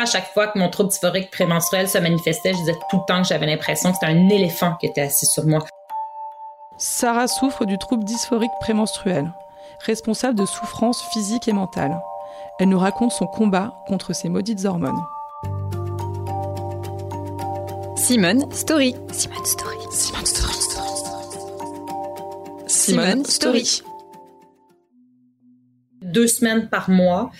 À chaque fois que mon trouble dysphorique prémenstruel se manifestait, je disais tout le temps que j'avais l'impression que c'était un éléphant qui était assis sur moi. Sarah souffre du trouble dysphorique prémenstruel, responsable de souffrances physiques et mentales. Elle nous raconte son combat contre ces maudites hormones. Simone Story. Simone Story. Simone Story. Simone Story. Deux semaines par mois,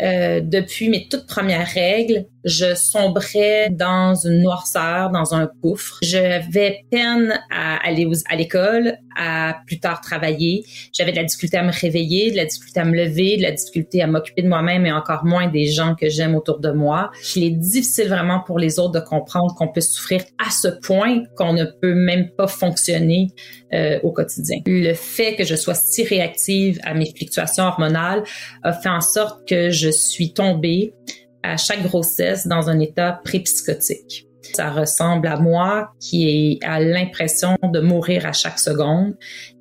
euh, depuis mes toutes premières règles, je sombrais dans une noirceur, dans un gouffre. J'avais peine à aller à l'école, à plus tard travailler. J'avais de la difficulté à me réveiller, de la difficulté à me lever, de la difficulté à m'occuper de moi-même et encore moins des gens que j'aime autour de moi. Il est difficile vraiment pour les autres de comprendre qu'on peut souffrir à ce point qu'on ne peut même pas fonctionner euh, au quotidien. Le fait que je sois si réactive à mes fluctuations hormonales a fait en sorte que je suis tombée à chaque grossesse dans un état pré-psychotique. Ça ressemble à moi qui a l'impression de mourir à chaque seconde,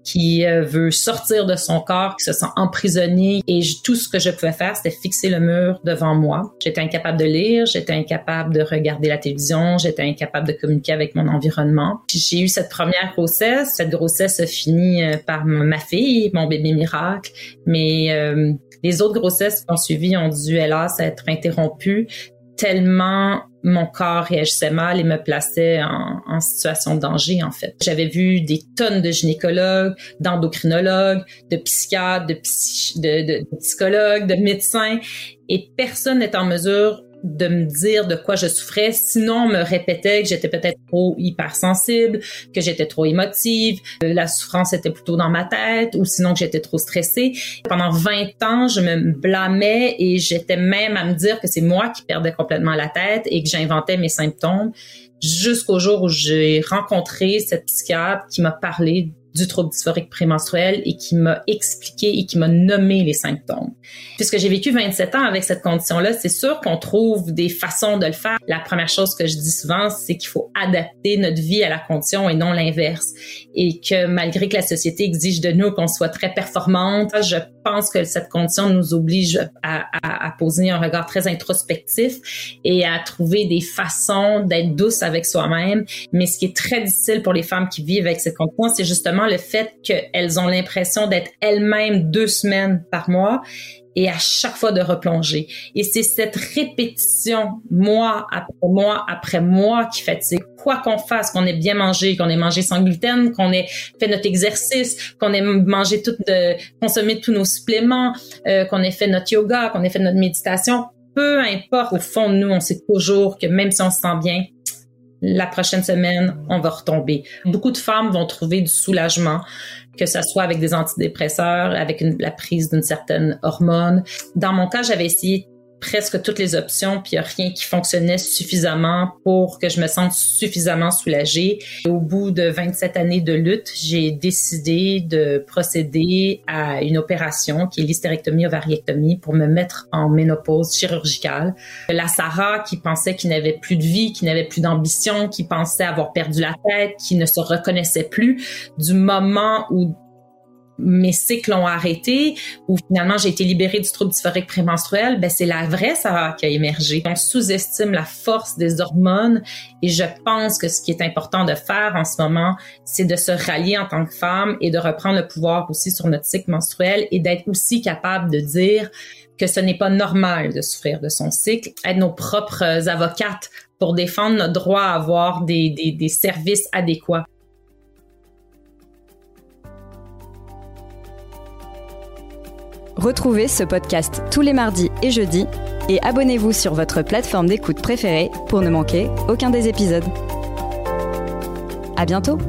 qui euh, veut sortir de son corps, qui se sent emprisonné. Et tout ce que je pouvais faire, c'était fixer le mur devant moi. J'étais incapable de lire, j'étais incapable de regarder la télévision, j'étais incapable de communiquer avec mon environnement. J'ai eu cette première grossesse. Cette grossesse a fini euh, par ma fille, mon bébé miracle. Mais euh, les autres grossesses qui ont suivi ont dû, hélas, être interrompues tellement mon corps réagissait mal et me plaçait en, situation de danger, en fait. J'avais vu des tonnes de gynécologues, d'endocrinologues, de psychiatres, de, psychologues, de médecins, et personne n'est en mesure de me dire de quoi je souffrais. Sinon, on me répétait que j'étais peut-être trop hypersensible, que j'étais trop émotive, que la souffrance était plutôt dans ma tête, ou sinon que j'étais trop stressée. Pendant 20 ans, je me blâmais et j'étais même à me dire que c'est moi qui perdais complètement la tête et que j'inventais mes symptômes jusqu'au jour où j'ai rencontré cette psychiatre qui m'a parlé du trouble dysphorique prémenstruel et qui m'a expliqué et qui m'a nommé les symptômes. Puisque j'ai vécu 27 ans avec cette condition-là, c'est sûr qu'on trouve des façons de le faire. La première chose que je dis souvent, c'est qu'il faut adapter notre vie à la condition et non l'inverse. Et que malgré que la société exige de nous qu'on soit très performante, je pense que cette condition nous oblige à, à, à poser un regard très introspectif et à trouver des façons d'être douce avec soi-même. Mais ce qui est très difficile pour les femmes qui vivent avec cette condition, c'est justement le fait qu'elles ont l'impression d'être elles-mêmes deux semaines par mois et à chaque fois de replonger. Et c'est cette répétition, mois après mois après mois, qui fatigue. Quoi qu'on fasse, qu'on ait bien mangé, qu'on ait mangé sans gluten, qu'on ait fait notre exercice, qu'on ait mangé tout consommé tous nos suppléments, euh, qu'on ait fait notre yoga, qu'on ait fait notre méditation, peu importe, au fond nous, on sait toujours que même si on se sent bien, la prochaine semaine, on va retomber. Beaucoup de femmes vont trouver du soulagement, que ce soit avec des antidépresseurs, avec la prise d'une certaine hormone. Dans mon cas, j'avais essayé presque toutes les options, puis a rien qui fonctionnait suffisamment pour que je me sente suffisamment soulagée. au bout de 27 années de lutte, j'ai décidé de procéder à une opération qui est l'hystérectomie ovariectomie pour me mettre en ménopause chirurgicale. La Sarah qui pensait qu'il n'avait plus de vie, qui n'avait plus d'ambition, qui pensait avoir perdu la tête, qui ne se reconnaissait plus, du moment où mes cycles ont arrêté, ou finalement j'ai été libérée du trouble dysphorique prémenstruel, ben c'est la vraie Sarah qui a émergé. On sous-estime la force des hormones et je pense que ce qui est important de faire en ce moment, c'est de se rallier en tant que femme et de reprendre le pouvoir aussi sur notre cycle menstruel et d'être aussi capable de dire que ce n'est pas normal de souffrir de son cycle, être nos propres avocates pour défendre notre droit à avoir des, des, des services adéquats. Retrouvez ce podcast tous les mardis et jeudis et abonnez-vous sur votre plateforme d'écoute préférée pour ne manquer aucun des épisodes. À bientôt!